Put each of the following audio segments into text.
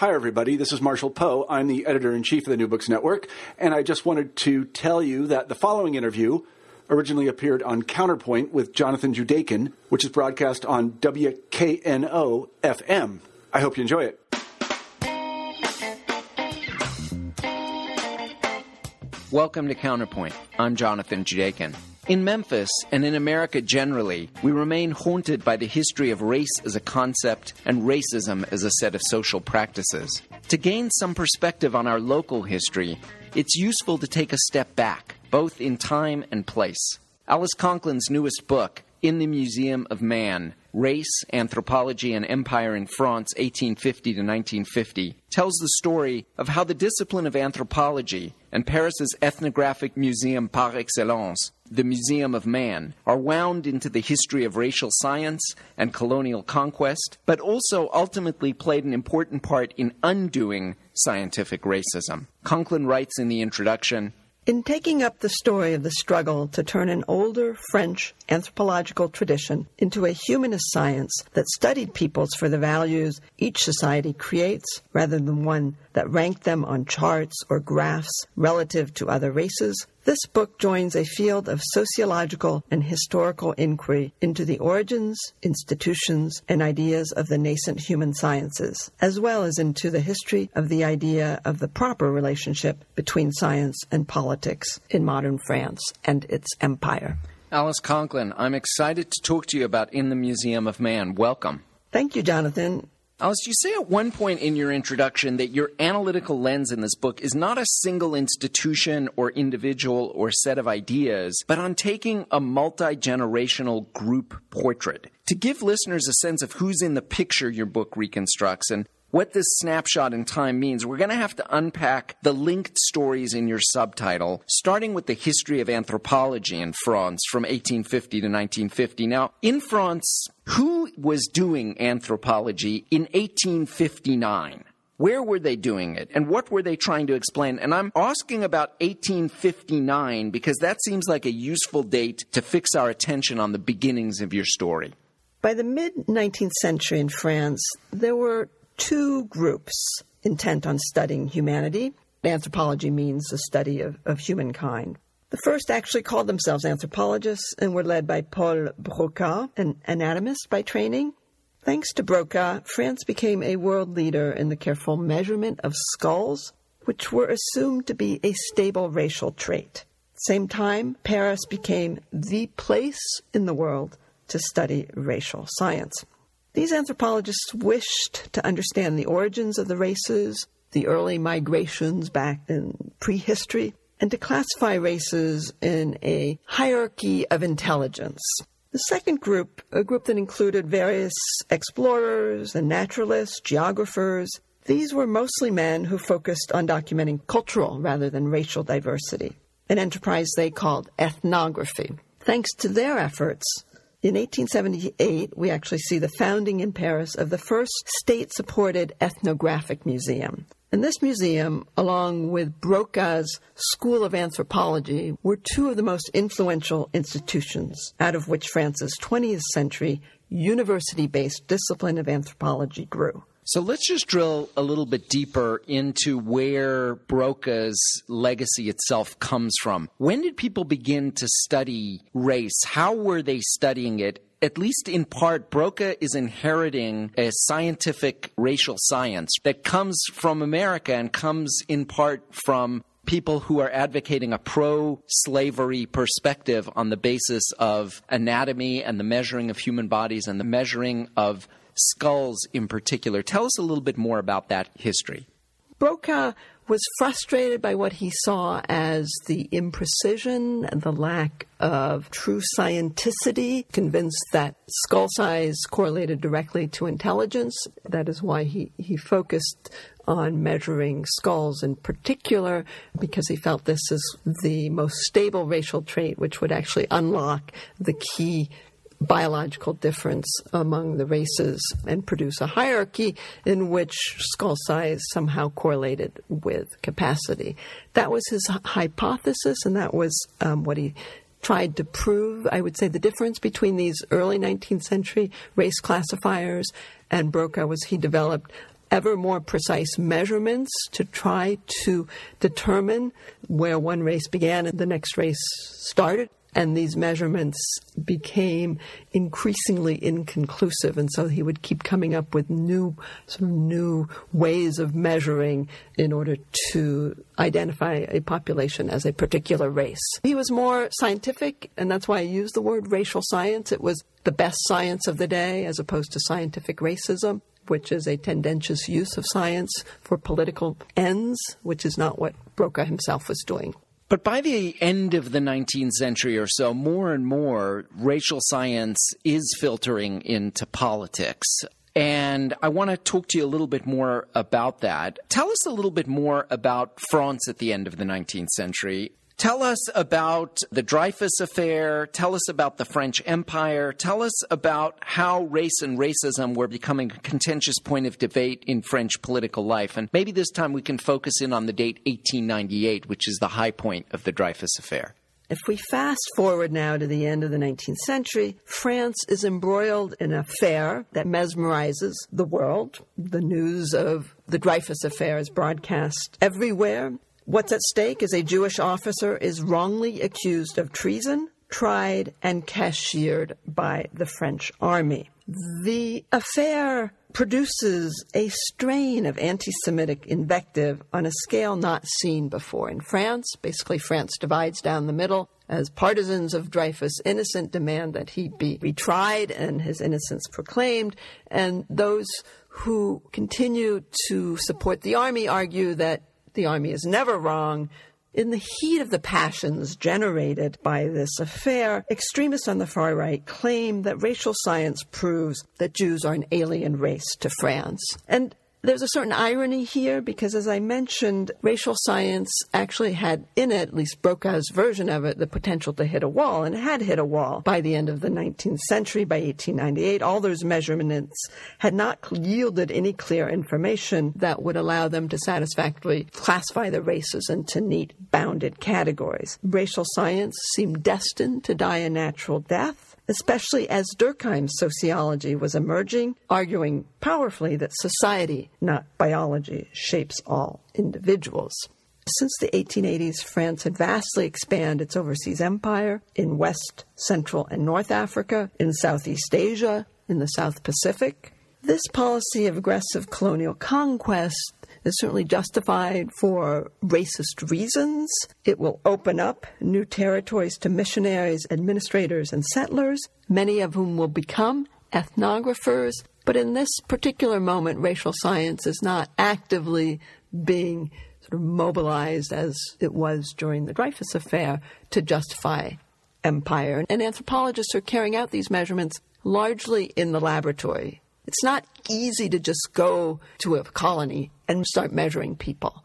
Hi, everybody. This is Marshall Poe. I'm the editor in chief of the New Books Network, and I just wanted to tell you that the following interview originally appeared on Counterpoint with Jonathan Judaken, which is broadcast on WKNO FM. I hope you enjoy it. Welcome to Counterpoint. I'm Jonathan Judaken. In Memphis, and in America generally, we remain haunted by the history of race as a concept and racism as a set of social practices. To gain some perspective on our local history, it's useful to take a step back, both in time and place. Alice Conklin's newest book, In the Museum of Man Race, Anthropology, and Empire in France, 1850 to 1950, tells the story of how the discipline of anthropology and Paris's ethnographic museum par excellence, the Museum of Man, are wound into the history of racial science and colonial conquest, but also ultimately played an important part in undoing scientific racism. Conklin writes in the introduction in taking up the story of the struggle to turn an older French anthropological tradition into a humanist science that studied peoples for the values each society creates rather than one that ranked them on charts or graphs relative to other races, this book joins a field of sociological and historical inquiry into the origins, institutions, and ideas of the nascent human sciences, as well as into the history of the idea of the proper relationship between science and politics in modern France and its empire. Alice Conklin, I'm excited to talk to you about In the Museum of Man. Welcome. Thank you, Jonathan. Alice, you say at one point in your introduction that your analytical lens in this book is not a single institution or individual or set of ideas, but on taking a multi generational group portrait. To give listeners a sense of who's in the picture your book reconstructs and what this snapshot in time means, we're going to have to unpack the linked stories in your subtitle, starting with the history of anthropology in France from 1850 to 1950. Now, in France, who was doing anthropology in 1859? Where were they doing it? And what were they trying to explain? And I'm asking about 1859 because that seems like a useful date to fix our attention on the beginnings of your story. By the mid 19th century in France, there were two groups intent on studying humanity. Anthropology means the study of, of humankind. The first actually called themselves anthropologists and were led by Paul Broca, an anatomist by training. Thanks to Broca, France became a world leader in the careful measurement of skulls, which were assumed to be a stable racial trait. Same time, Paris became the place in the world to study racial science. These anthropologists wished to understand the origins of the races, the early migrations back in prehistory, and to classify races in a hierarchy of intelligence. The second group, a group that included various explorers and naturalists, geographers, these were mostly men who focused on documenting cultural rather than racial diversity, an enterprise they called ethnography. Thanks to their efforts, in 1878, we actually see the founding in Paris of the first state supported ethnographic museum. And this museum, along with Broca's School of Anthropology, were two of the most influential institutions out of which France's 20th century university based discipline of anthropology grew. So let's just drill a little bit deeper into where Broca's legacy itself comes from. When did people begin to study race? How were they studying it? At least in part, Broca is inheriting a scientific racial science that comes from America and comes in part from people who are advocating a pro slavery perspective on the basis of anatomy and the measuring of human bodies and the measuring of skulls in particular. Tell us a little bit more about that history. Broca was frustrated by what he saw as the imprecision and the lack of true scienticity, convinced that skull size correlated directly to intelligence. That is why he, he focused on measuring skulls in particular, because he felt this is the most stable racial trait, which would actually unlock the key biological difference among the races and produce a hierarchy in which skull size somehow correlated with capacity. That was his hypothesis, and that was um, what he tried to prove. I would say the difference between these early 19th century race classifiers and Broca was he developed ever more precise measurements to try to determine where one race began and the next race started and these measurements became increasingly inconclusive. And so he would keep coming up with new sort of new ways of measuring in order to identify a population as a particular race. He was more scientific and that's why i use the word racial science. It was the best science of the day as opposed to scientific racism which is a tendentious use of science for political ends, which is not what Broca himself was doing. But by the end of the 19th century or so, more and more racial science is filtering into politics. And I want to talk to you a little bit more about that. Tell us a little bit more about France at the end of the 19th century Tell us about the Dreyfus affair. Tell us about the French Empire. Tell us about how race and racism were becoming a contentious point of debate in French political life. And maybe this time we can focus in on the date 1898, which is the high point of the Dreyfus affair. If we fast forward now to the end of the 19th century, France is embroiled in an affair that mesmerizes the world. The news of the Dreyfus affair is broadcast everywhere. What's at stake is a Jewish officer is wrongly accused of treason, tried, and cashiered by the French army. The affair produces a strain of anti Semitic invective on a scale not seen before in France. Basically, France divides down the middle as partisans of Dreyfus Innocent demand that he be retried and his innocence proclaimed, and those who continue to support the army argue that the Army is never wrong. In the heat of the passions generated by this affair, extremists on the far right claim that racial science proves that Jews are an alien race to France. And there's a certain irony here because, as I mentioned, racial science actually had in it, at least Broca's version of it, the potential to hit a wall, and had hit a wall by the end of the 19th century. By 1898, all those measurements had not yielded any clear information that would allow them to satisfactorily classify the races into neat, bounded categories. Racial science seemed destined to die a natural death especially as Durkheim's sociology was emerging, arguing powerfully that society, not biology, shapes all individuals. Since the 1880s, France had vastly expanded its overseas empire in West, Central, and North Africa, in Southeast Asia, in the South Pacific. This policy of aggressive colonial conquest is certainly justified for racist reasons. It will open up new territories to missionaries, administrators, and settlers, many of whom will become ethnographers. But in this particular moment, racial science is not actively being sort of mobilized as it was during the Dreyfus affair to justify empire. And anthropologists are carrying out these measurements largely in the laboratory. It's not easy to just go to a colony and start measuring people.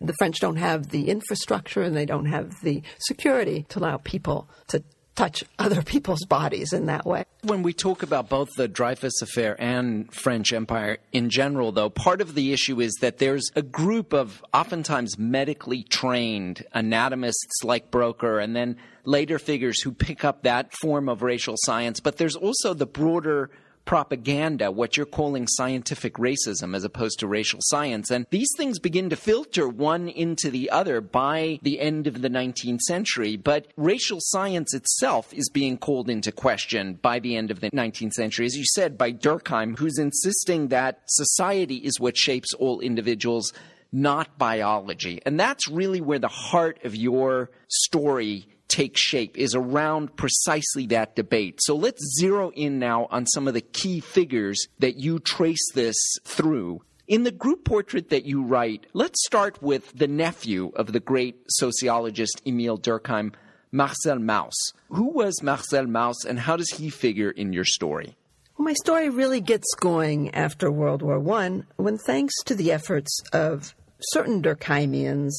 The French don't have the infrastructure and they don't have the security to allow people to touch other people's bodies in that way. When we talk about both the Dreyfus affair and French Empire in general, though, part of the issue is that there's a group of oftentimes medically trained anatomists like Broca and then later figures who pick up that form of racial science, but there's also the broader propaganda, what you're calling scientific racism as opposed to racial science. And these things begin to filter one into the other by the end of the 19th century. But racial science itself is being called into question by the end of the 19th century, as you said, by Durkheim, who's insisting that society is what shapes all individuals not biology. And that's really where the heart of your story take shape is around precisely that debate. So let's zero in now on some of the key figures that you trace this through. In the group portrait that you write, let's start with the nephew of the great sociologist Emile Durkheim, Marcel Mauss. Who was Marcel Mauss and how does he figure in your story? Well, my story really gets going after World War I when, thanks to the efforts of certain Durkheimians,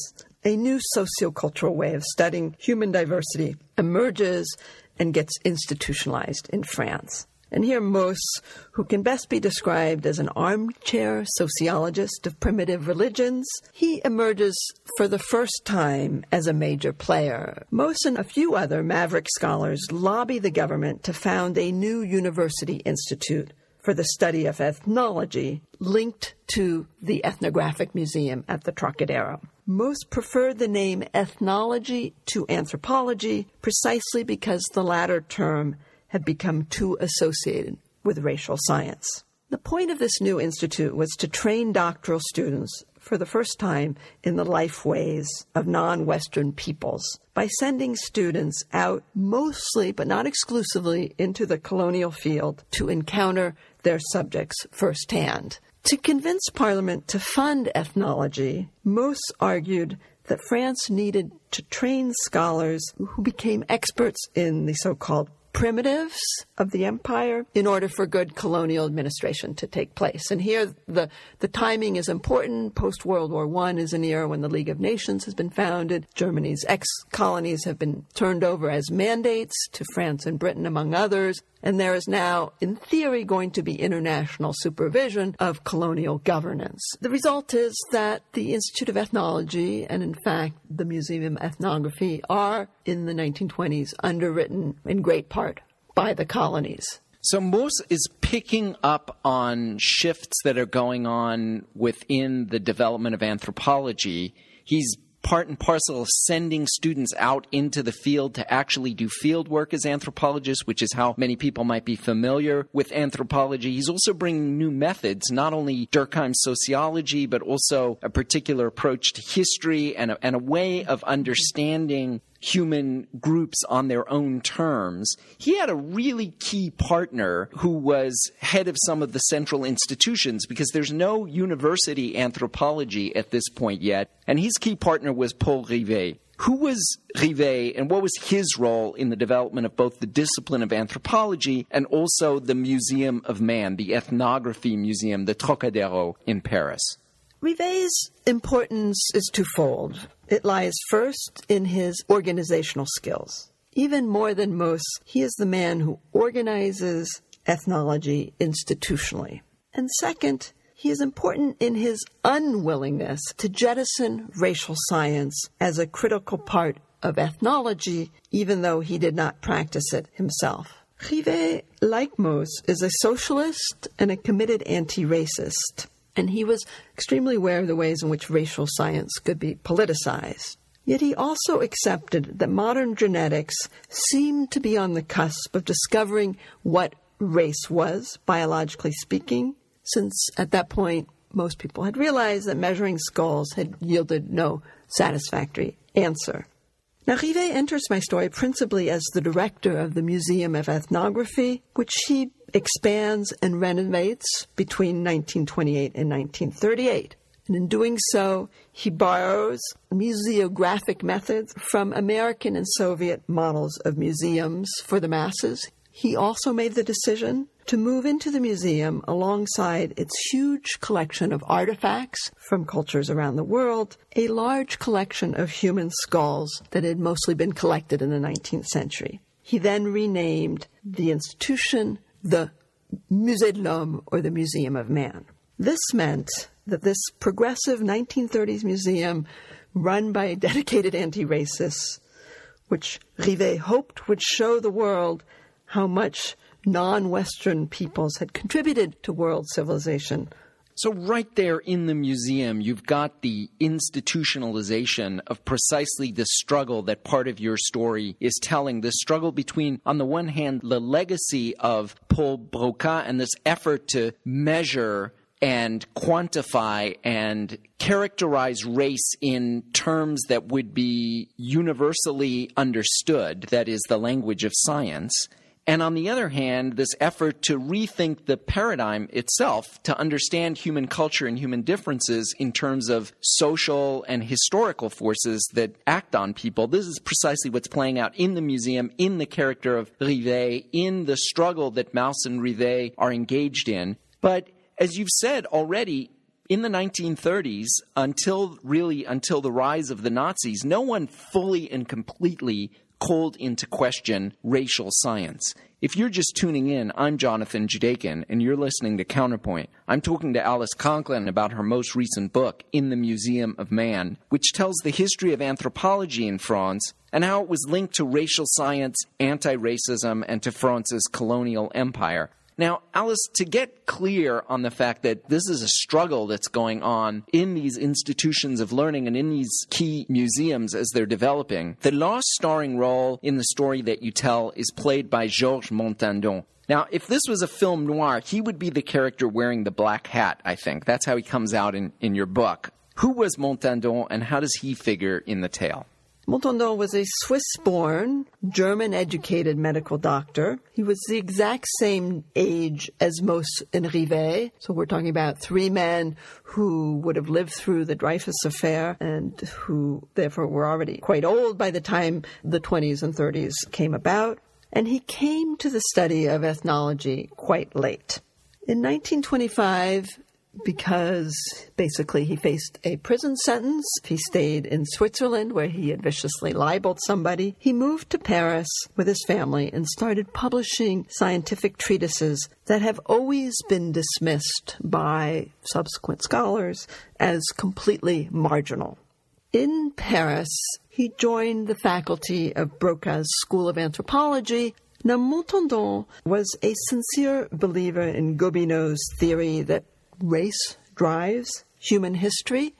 a new sociocultural way of studying human diversity emerges and gets institutionalized in France. And here Mauss, who can best be described as an armchair sociologist of primitive religions, he emerges for the first time as a major player. Mauss and a few other maverick scholars lobby the government to found a new university institute for the study of ethnology linked to the Ethnographic Museum at the Trocadero. Mauss preferred the name ethnology to anthropology precisely because the latter term had become too associated with racial science. The point of this new institute was to train doctoral students for the first time in the life ways of non Western peoples by sending students out mostly, but not exclusively, into the colonial field to encounter their subjects firsthand. To convince Parliament to fund ethnology, Mauss argued that France needed to train scholars who became experts in the so called primitives of the empire in order for good colonial administration to take place. And here the, the timing is important. Post World War I is an era when the League of Nations has been founded. Germany's ex colonies have been turned over as mandates to France and Britain, among others. And there is now, in theory, going to be international supervision of colonial governance. The result is that the Institute of Ethnology and, in fact, the Museum of Ethnography are, in the 1920s, underwritten in great part by the colonies. So Mauss is picking up on shifts that are going on within the development of anthropology. He's part and parcel of sending students out into the field to actually do field work as anthropologists, which is how many people might be familiar with anthropology. He's also bringing new methods, not only Durkheim sociology, but also a particular approach to history and a, and a way of understanding human groups on their own terms. He had a really key partner who was head of some of the central institutions because there's no university anthropology at this point yet. And his key partner was Paul Rivet. Who was Rivet and what was his role in the development of both the discipline of anthropology and also the Museum of Man, the Ethnography Museum, the Trocadero in Paris? Rivet's importance is twofold. It lies first in his organizational skills. Even more than most, he is the man who organizes ethnology institutionally. And second, he is important in his unwillingness to jettison racial science as a critical part of ethnology, even though he did not practice it himself. Rivet, like Mauss, is a socialist and a committed anti racist and he was extremely aware of the ways in which racial science could be politicized. Yet he also accepted that modern genetics seemed to be on the cusp of discovering what race was, biologically speaking, since at that point most people had realized that measuring skulls had yielded no satisfactory answer. Now, Rivet enters my story principally as the director of the Museum of Ethnography, which he expands and renovates between 1928 and 1938. And in doing so, he borrows museographic methods from American and Soviet models of museums for the masses. He also made the decision to move into the museum alongside its huge collection of artifacts from cultures around the world, a large collection of human skulls that had mostly been collected in the 19th century. He then renamed the institution the Musée de l'Homme or the Museum of Man. This meant that this progressive 1930s museum, run by dedicated anti racists, which Rivet hoped would show the world how much non Western peoples had contributed to world civilization so, right there in the museum, you've got the institutionalization of precisely the struggle that part of your story is telling. The struggle between, on the one hand, the legacy of Paul Broca and this effort to measure and quantify and characterize race in terms that would be universally understood, that is, the language of science and on the other hand, this effort to rethink the paradigm itself to understand human culture and human differences in terms of social and historical forces that act on people. This is precisely what's playing out in the museum, in the character of Rivet, in the struggle that Mauss and Rivet are engaged in. But as you've said already, in the 1930s, until really until the rise of the Nazis, no one fully and completely called into question racial science. If you're just tuning in, I'm Jonathan Judaken, and you're listening to Counterpoint. I'm talking to Alice Conklin about her most recent book, In the Museum of Man, which tells the history of anthropology in France and how it was linked to racial science, anti racism, and to France's colonial empire. Now, Alice, to get clear on the fact that this is a struggle that's going on in these institutions of learning and in these key museums as they're developing, the last starring role in the story that you tell is played by Georges Montandon. Now, if this was a film noir, he would be the character wearing the black hat, I think. That's how he comes out in, in your book. Who was Montandon and how does he figure in the tale? Montandon was a Swiss born, German educated medical doctor. He was the exact same age as Mauss and Rivet. So we're talking about three men who would have lived through the Dreyfus affair and who therefore were already quite old by the time the 20s and 30s came about. And he came to the study of ethnology quite late. In 1925, because basically he faced a prison sentence. He stayed in Switzerland where he had viciously libeled somebody. He moved to Paris with his family and started publishing scientific treatises that have always been dismissed by subsequent scholars as completely marginal. In Paris, he joined the faculty of Brocas School of Anthropology now, Montandon was a sincere believer in Gobineau's theory that race drives human history.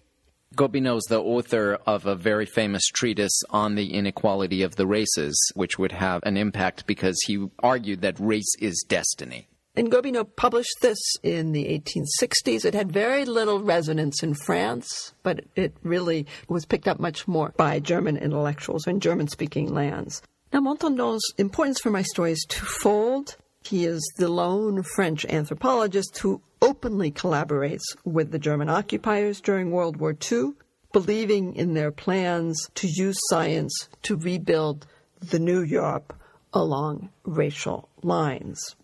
Gobineau is the author of a very famous treatise on the inequality of the races, which would have an impact because he argued that race is destiny. And Gobineau published this in the 1860s. It had very little resonance in France, but it really was picked up much more by German intellectuals in German speaking lands. Now, Montandon's importance for my story is twofold. He is the lone French anthropologist who openly collaborates with the German occupiers during World War II, believing in their plans to use science to rebuild the new Europe along racial lines.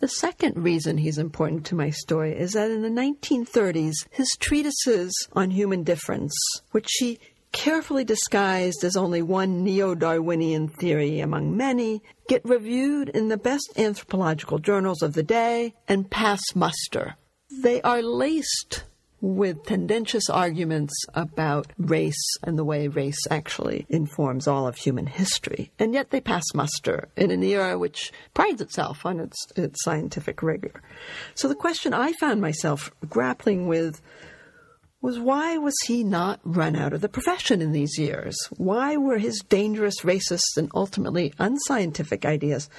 The second reason he's important to my story is that in the 1930s, his treatises on human difference, which he carefully disguised as only one neo Darwinian theory among many, get reviewed in the best anthropological journals of the day and pass muster. They are laced with tendentious arguments about race and the way race actually informs all of human history. And yet they pass muster in an era which prides itself on its, its scientific rigor. So the question I found myself grappling with was why was he not run out of the profession in these years? Why were his dangerous, racist, and ultimately unscientific ideas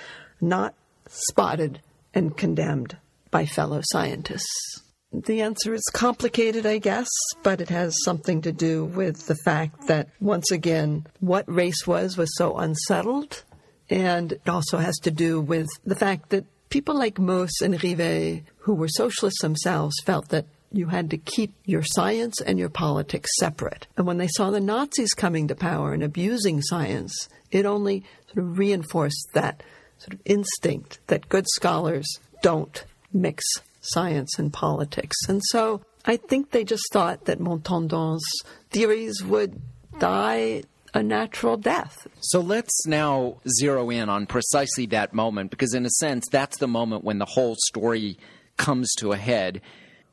not spotted and condemned by fellow scientists? The answer is complicated, I guess, but it has something to do with the fact that, once again, what race was was so unsettled. And it also has to do with the fact that people like Mauss and Rivet, who were socialists themselves, felt that you had to keep your science and your politics separate. And when they saw the Nazis coming to power and abusing science, it only sort of reinforced that sort of instinct that good scholars don't mix science and politics. And so I think they just thought that Montandon's theories would die a natural death. So let's now zero in on precisely that moment, because in a sense, that's the moment when the whole story comes to a head.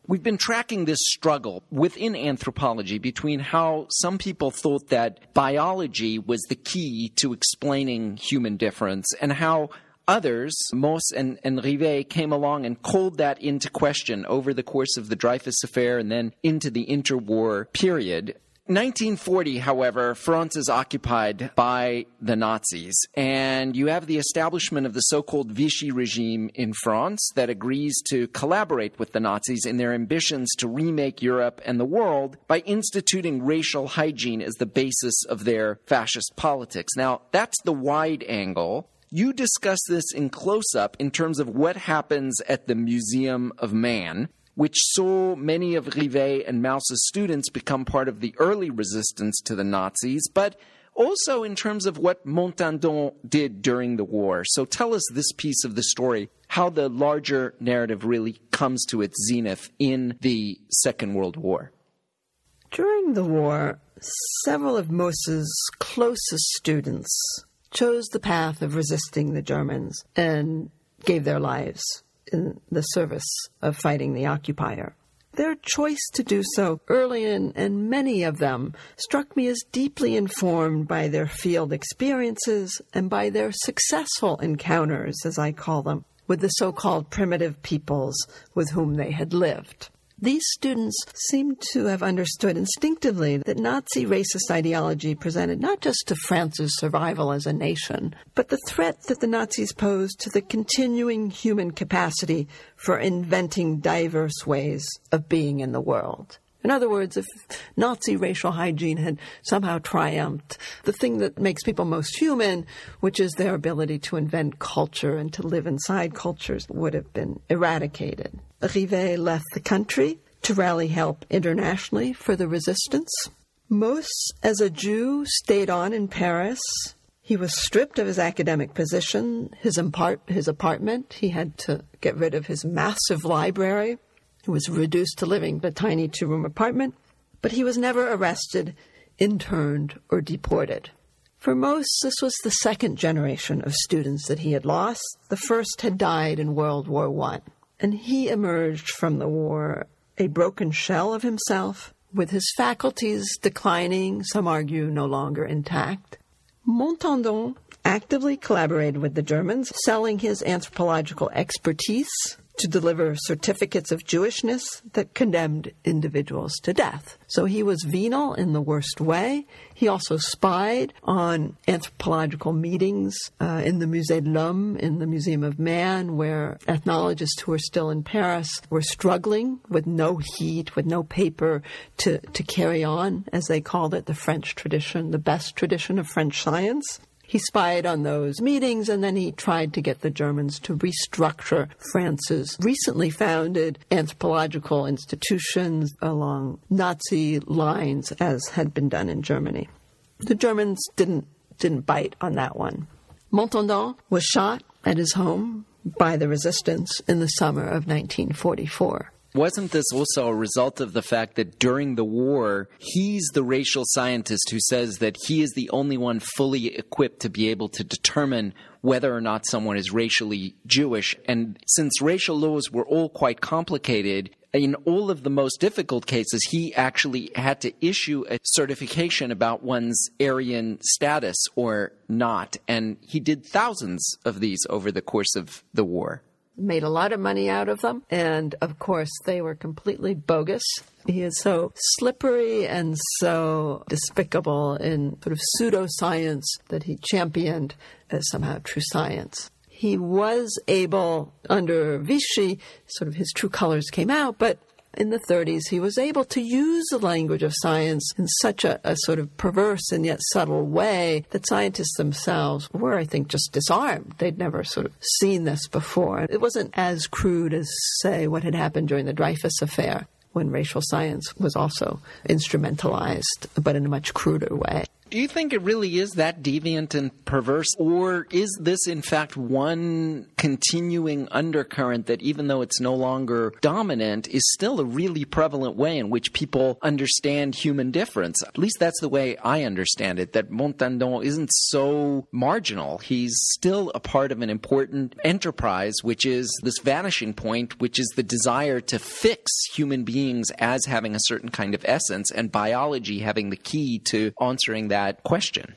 We've been tracking this struggle within anthropology between how some people thought that biology was the key to explaining human difference and how others, Mauss and, and Rivet, came along and called that into question over the course of the Dreyfus affair and then into the interwar period. 1940, however, France is occupied by the Nazis, and you have the establishment of the so called Vichy regime in France that agrees to collaborate with the Nazis in their ambitions to remake Europe and the world by instituting racial hygiene as the basis of their fascist politics. Now, that's the wide angle. You discuss this in close up in terms of what happens at the Museum of Man which saw many of Rivet and Mauss's students become part of the early resistance to the Nazis, but also in terms of what Montandon did during the war. So tell us this piece of the story, how the larger narrative really comes to its zenith in the Second World War. During the war, several of Mauss's closest students chose the path of resisting the Germans and gave their lives in the service of fighting the occupier. Their choice to do so early in, and many of them, struck me as deeply informed by their field experiences and by their successful encounters, as I call them, with the so called primitive peoples with whom they had lived. These students seem to have understood instinctively that Nazi racist ideology presented not just to France's survival as a nation, but the threat that the Nazis posed to the continuing human capacity for inventing diverse ways of being in the world. In other words, if Nazi racial hygiene had somehow triumphed, the thing that makes people most human, which is their ability to invent culture and to live inside cultures, would have been eradicated. Rivet left the country to rally help internationally for the resistance. Mauss, as a Jew, stayed on in Paris. He was stripped of his academic position, his, impart- his apartment. He had to get rid of his massive library. He was reduced to living in a tiny two room apartment, but he was never arrested, interned, or deported. For Mauss, this was the second generation of students that he had lost. The first had died in World War I, and he emerged from the war a broken shell of himself, with his faculties declining, some argue no longer intact. Montandon actively collaborated with the Germans, selling his anthropological expertise to deliver certificates of Jewishness that condemned individuals to death. So he was venal in the worst way. He also spied on anthropological meetings uh, in the Musée de l'Homme, in the Museum of Man, where ethnologists who were still in Paris were struggling with no heat, with no paper to, to carry on, as they called it, the French tradition, the best tradition of French science. He spied on those meetings and then he tried to get the Germans to restructure France's recently founded anthropological institutions along Nazi lines as had been done in Germany. The Germans didn't didn't bite on that one. Montandon was shot at his home by the resistance in the summer of 1944. Wasn't this also a result of the fact that during the war, he's the racial scientist who says that he is the only one fully equipped to be able to determine whether or not someone is racially Jewish? And since racial laws were all quite complicated, in all of the most difficult cases, he actually had to issue a certification about one's Aryan status or not. And he did thousands of these over the course of the war made a lot of money out of them. And of course, they were completely bogus. He is so slippery and so despicable in sort of pseudoscience that he championed as somehow true science. He was able, under Vichy, sort of his true colors came out, but in the 30s, he was able to use the language of science in such a, a, sort of perverse and yet subtle way that scientists themselves were, I think, just disarmed. They'd never sort of seen this before. It wasn't as crude as, say, what had happened during the Dreyfus affair when racial science was also instrumentalized, but in a much cruder way. Do you think it really is that deviant and perverse? Or is this, in fact, one continuing undercurrent that, even though it's no longer dominant, is still a really prevalent way in which people understand human difference? At least that's the way I understand it, that Montandon isn't so marginal. He's still a part of an important enterprise, which is this vanishing point, which is the desire to fix human beings as having a certain kind of essence and biology having the key to answering that that question.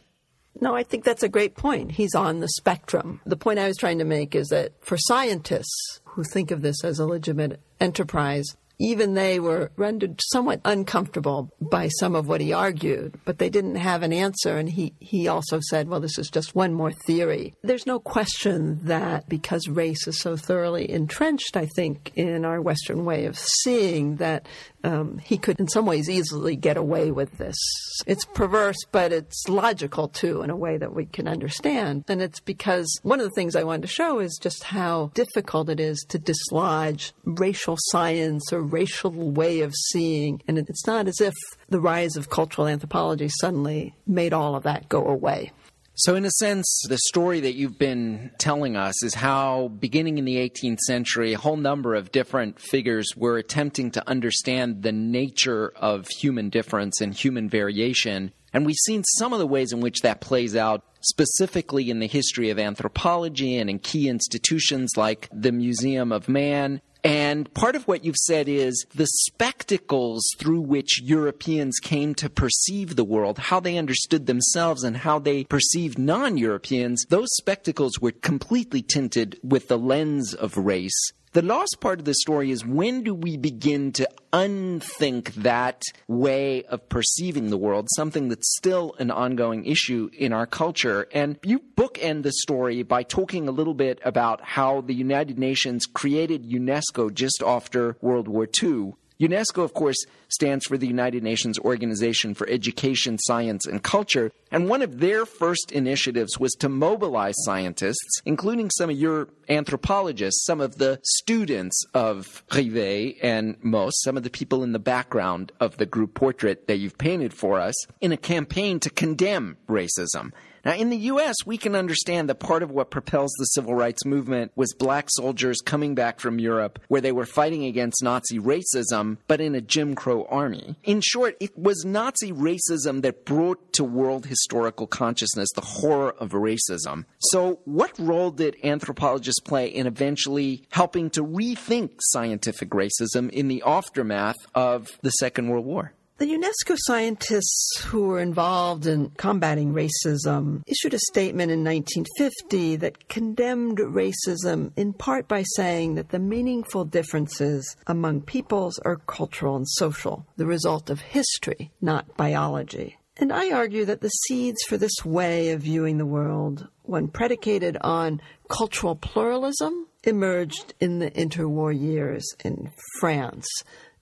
No, I think that's a great point. He's on the spectrum. The point I was trying to make is that for scientists who think of this as a legitimate enterprise, even they were rendered somewhat uncomfortable by some of what he argued, but they didn't have an answer. And he, he also said, well, this is just one more theory. There's no question that because race is so thoroughly entrenched, I think, in our Western way of seeing, that um, he could in some ways easily get away with this. It's perverse, but it's logical too in a way that we can understand. And it's because one of the things I wanted to show is just how difficult it is to dislodge racial science or racial way of seeing. And it's not as if the rise of cultural anthropology suddenly made all of that go away. So, in a sense, the story that you've been telling us is how, beginning in the 18th century, a whole number of different figures were attempting to understand the nature of human difference and human variation. And we've seen some of the ways in which that plays out specifically in the history of anthropology and in key institutions like the Museum of Man And part of what you've said is the spectacles through which Europeans came to perceive the world, how they understood themselves and how they perceived non Europeans, those spectacles were completely tinted with the lens of race. The last part of the story is when do we begin to unthink that way of perceiving the world, something that's still an ongoing issue in our culture? And you bookend the story by talking a little bit about how the United Nations created UNESCO just after World War II UNESCO, of course, stands for the United Nations Organization for Education, Science, and Culture, and one of their first initiatives was to mobilize scientists, including some of your anthropologists, some of the students of Rivet and Mauss, some of the people in the background of the group portrait that you've painted for us, in a campaign to condemn racism. Now, in the U.S., we can understand that part of what propels the civil rights movement was black soldiers coming back from Europe where they were fighting against Nazi racism, but in a Jim Crow army. In short, it was Nazi racism that brought to world historical consciousness the horror of racism. So, what role did anthropologists play in eventually helping to rethink scientific racism in the aftermath of the Second World War? The UNESCO scientists who were involved in combating racism issued a statement in 1950 that condemned racism in part by saying that the meaningful differences among peoples are cultural and social, the result of history, not biology. And I argue that the seeds for this way of viewing the world, when predicated on cultural pluralism, emerged in the interwar years in France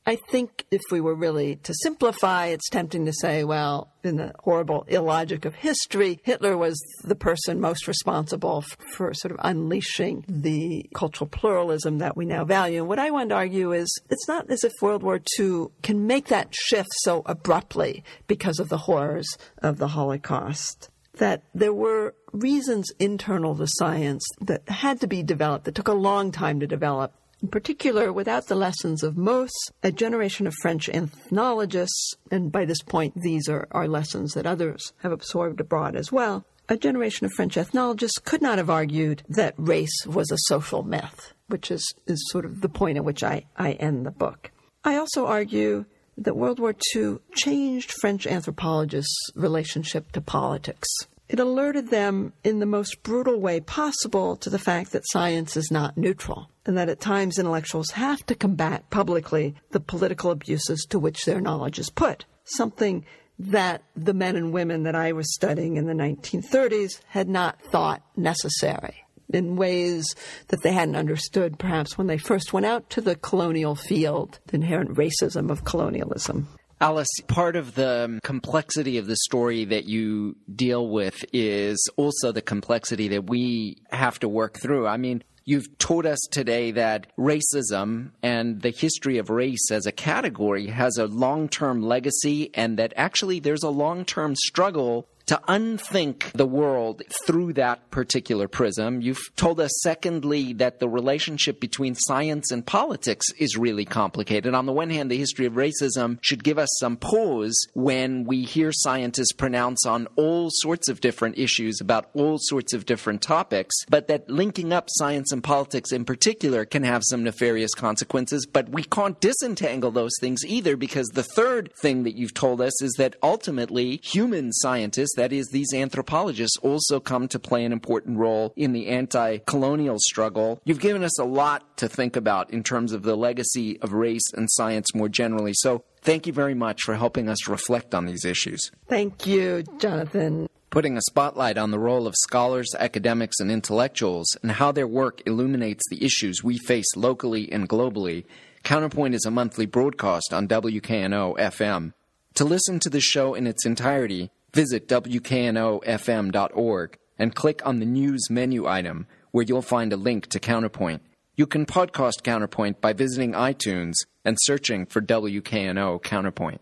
I think if we were really to simplify, it's tempting to say, well, in the horrible illogic of history, Hitler was the person most responsible for sort of unleashing the cultural pluralism that we now value. And what I want to argue is it's not as if World War II can make that shift so abruptly because of the horrors of the Holocaust. That there were reasons internal to science that had to be developed, that took a long time to develop in particular, without the lessons of Mauss, a generation of French ethnologists, and by this point these are, are lessons that others have absorbed abroad as well, a generation of French ethnologists could not have argued that race was a social myth, which is, is sort of the point at which I, I end the book. I also argue that World War II changed French anthropologists' relationship to politics. It alerted them in the most brutal way possible to the fact that science is not neutral and that at times intellectuals have to combat publicly the political abuses to which their knowledge is put. Something that the men and women that I was studying in the 1930s had not thought necessary in ways that they hadn't understood perhaps when they first went out to the colonial field, the inherent racism of colonialism. Alice, part of the complexity of the story that you deal with is also the complexity that we have to work through. I mean, You've told us today that racism and the history of race as a category has a long term legacy, and that actually there's a long term struggle to unthink the world through that particular prism. You've told us, secondly, that the relationship between science and politics is really complicated. On the one hand, the history of racism should give us some pause when we hear scientists pronounce on all sorts of different issues about all sorts of different topics, but that linking up science and politics in particular can have some nefarious consequences. But we can't disentangle those things either because the third thing that you've told us is that ultimately human scientists that is, these anthropologists also come to play an important role in the anti colonial struggle. You've given us a lot to think about in terms of the legacy of race and science more generally. So thank you very much for helping us reflect on these issues. Thank you, Jonathan putting a spotlight on the role of scholars, academics, and intellectuals and how their work illuminates the issues we face locally and globally. Counterpoint is a monthly broadcast on WKNO FM. To listen to the show in its entirety, Visit WKNOFM.org and click on the News menu item where you'll find a link to Counterpoint. You can podcast Counterpoint by visiting iTunes and searching for WKNO Counterpoint.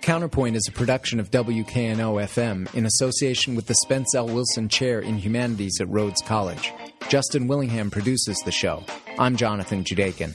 Counterpoint is a production of WKNO FM in association with the Spence L. Wilson Chair in Humanities at Rhodes College. Justin Willingham produces the show. I'm Jonathan Judaken.